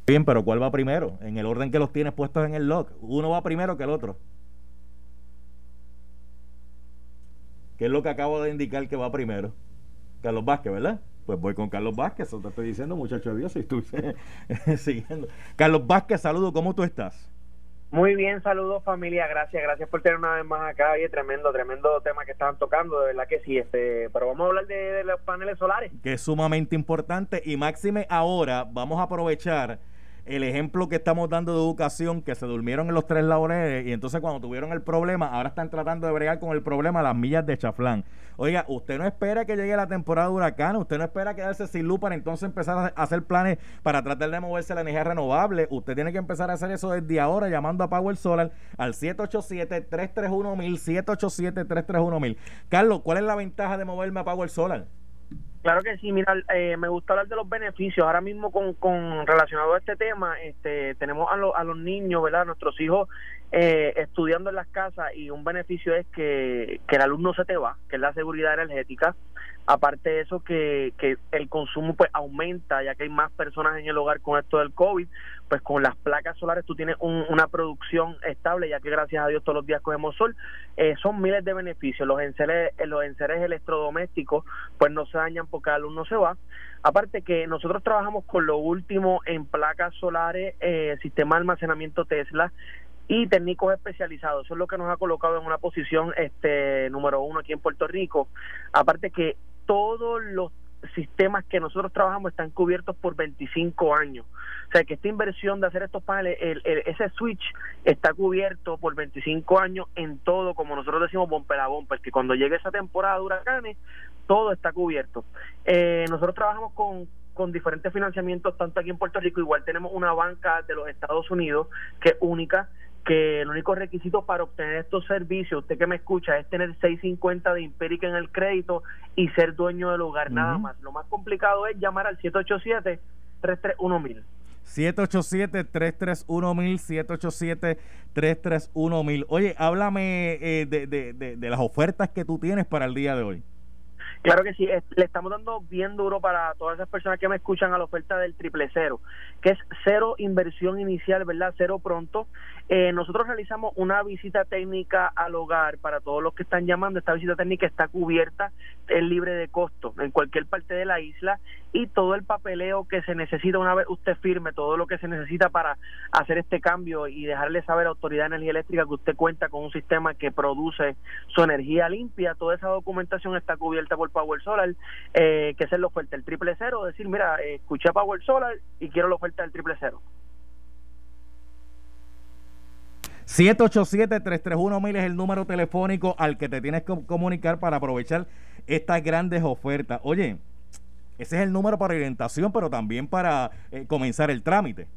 Bien, pero ¿cuál va primero? En el orden que los tienes puestos en el log. Uno va primero que el otro. ¿Qué es lo que acabo de indicar que va primero? Carlos Vázquez, ¿verdad? Pues voy con Carlos Vázquez, eso te estoy diciendo, muchacho de Dios, y estoy [laughs] siguiendo. Carlos Vázquez, saludo, ¿cómo tú estás? Muy bien, saludos familia, gracias, gracias por tener una vez más acá, oye, tremendo, tremendo tema que estaban tocando, de verdad que sí, este, pero vamos a hablar de, de los paneles solares. Que es sumamente importante y máxime ahora vamos a aprovechar el ejemplo que estamos dando de educación, que se durmieron en los tres laureles y entonces cuando tuvieron el problema, ahora están tratando de bregar con el problema las millas de chaflán. Oiga, usted no espera que llegue la temporada de huracán, usted no espera quedarse sin luz para entonces empezar a hacer planes para tratar de moverse la energía renovable. Usted tiene que empezar a hacer eso desde ahora llamando a Power Solar al 787-331-1000, 787-331-1000. Carlos, ¿cuál es la ventaja de moverme a Power Solar? Claro que sí, mira, eh, me gusta hablar de los beneficios. Ahora mismo con, con relacionado a este tema, este, tenemos a, a los niños, ¿verdad? Nuestros hijos eh, estudiando en las casas y un beneficio es que, que el alumno se te va, que es la seguridad energética. Aparte de eso, que, que el consumo pues aumenta, ya que hay más personas en el hogar con esto del COVID, pues con las placas solares tú tienes una producción estable, ya que gracias a Dios todos los días cogemos sol. Eh, son miles de beneficios. Los enseres, los enseres electrodomésticos pues no se dañan porque el alumno se va. Aparte que nosotros trabajamos con lo último en placas solares, eh, sistema de almacenamiento Tesla, y técnicos especializados. Eso es lo que nos ha colocado en una posición este número uno aquí en Puerto Rico. Aparte que todos los sistemas que nosotros trabajamos están cubiertos por 25 años. O sea que esta inversión de hacer estos paneles, el, ese switch está cubierto por 25 años en todo, como nosotros decimos, bumper a bumper, que cuando llegue esa temporada de huracanes, todo está cubierto. Eh, nosotros trabajamos con, con diferentes financiamientos, tanto aquí en Puerto Rico, igual tenemos una banca de los Estados Unidos que es única, que el único requisito para obtener estos servicios, usted que me escucha, es tener 650 de Imperica en el crédito y ser dueño del hogar, nada más. Lo más complicado es llamar al 787 331 787-331-1000, 787-331-1000. Oye, háblame eh, de, de, de, de las ofertas que tú tienes para el día de hoy. Claro que sí, le estamos dando bien duro para todas esas personas que me escuchan a la oferta del triple cero, que es cero inversión inicial, ¿verdad? Cero pronto. Eh, nosotros realizamos una visita técnica al hogar para todos los que están llamando. Esta visita técnica está cubierta, es libre de costo en cualquier parte de la isla y todo el papeleo que se necesita una vez usted firme, todo lo que se necesita para hacer este cambio y dejarle saber a Autoridad de Energía Eléctrica que usted cuenta con un sistema que produce su energía limpia, toda esa documentación está cubierta por Power Solar, eh, que es la oferta el triple cero, decir, mira, escuché a Power Solar y quiero la oferta del triple cero. 787-331-1000 es el número telefónico al que te tienes que comunicar para aprovechar estas grandes ofertas. Oye, ese es el número para orientación, pero también para eh, comenzar el trámite.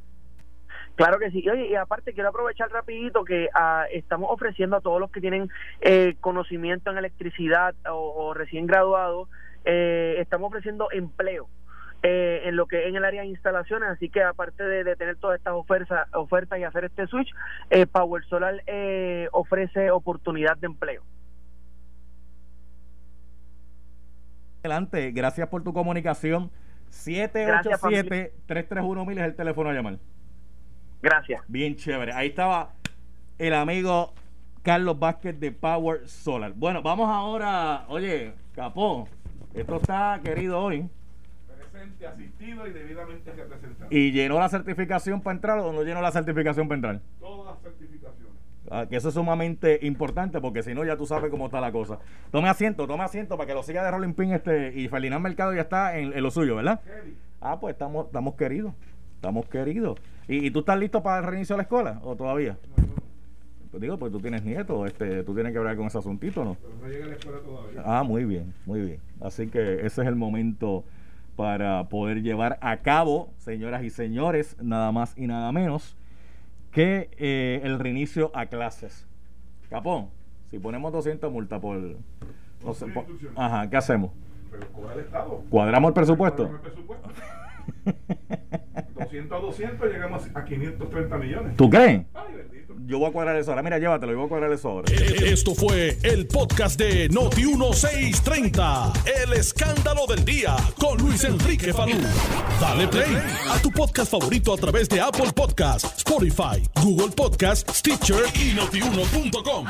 Claro que sí. y aparte quiero aprovechar rapidito que ah, estamos ofreciendo a todos los que tienen eh, conocimiento en electricidad o, recién graduados, eh, estamos ofreciendo empleo. Eh, en lo que en el área de instalaciones, así que aparte de, tener todas estas ofertas, ofertas y hacer este switch, Power Solar ofrece oportunidad de empleo. Adelante, gracias por tu comunicación. 787-331-1000 es el teléfono a llamar. Gracias. Bien chévere. Ahí estaba el amigo Carlos Vázquez de Power Solar. Bueno, vamos ahora, oye, Capó, esto está querido hoy. Presente, asistido y debidamente representado. ¿Y llenó la certificación para entrar o no llenó la certificación para entrar? Todas las certificaciones. Ah, que eso es sumamente importante porque si no ya tú sabes cómo está la cosa. Tome asiento, tome asiento para que lo siga de Rolling Pin este y Ferdinand Mercado ya está en, lo suyo, ¿verdad? Ah, pues estamos, estamos queridos. Estamos queridos. ¿Y, tú estás listo para el reinicio de la escuela o todavía? Pues digo, pues tú tienes nietos, este, tú tienes que hablar con ese asuntito, ¿no? Pero no llega a la escuela todavía. Ah, muy bien, muy bien. Así que ese es el momento para poder llevar a cabo, señoras y señores, nada más y nada menos, que eh, el reinicio a clases. Capón, si ponemos 200 multas por... No sé, ajá, ¿qué hacemos? Pero el Estado. ¿Cuadramos el presupuesto? ¿Cuadramos el presupuesto? [laughs] 200 a 200 llegamos a 530 millones. ¿Tú crees? Yo voy a cuadrar eso ahora. Mira, llévatelo, yo voy a cuadrar eso ahora. Eh, esto fue el podcast de Noti1630. El escándalo del día con Luis Enrique Falú. Dale play a tu podcast favorito a través de Apple Podcasts, Spotify, Google Podcasts, Stitcher y notiuno.com.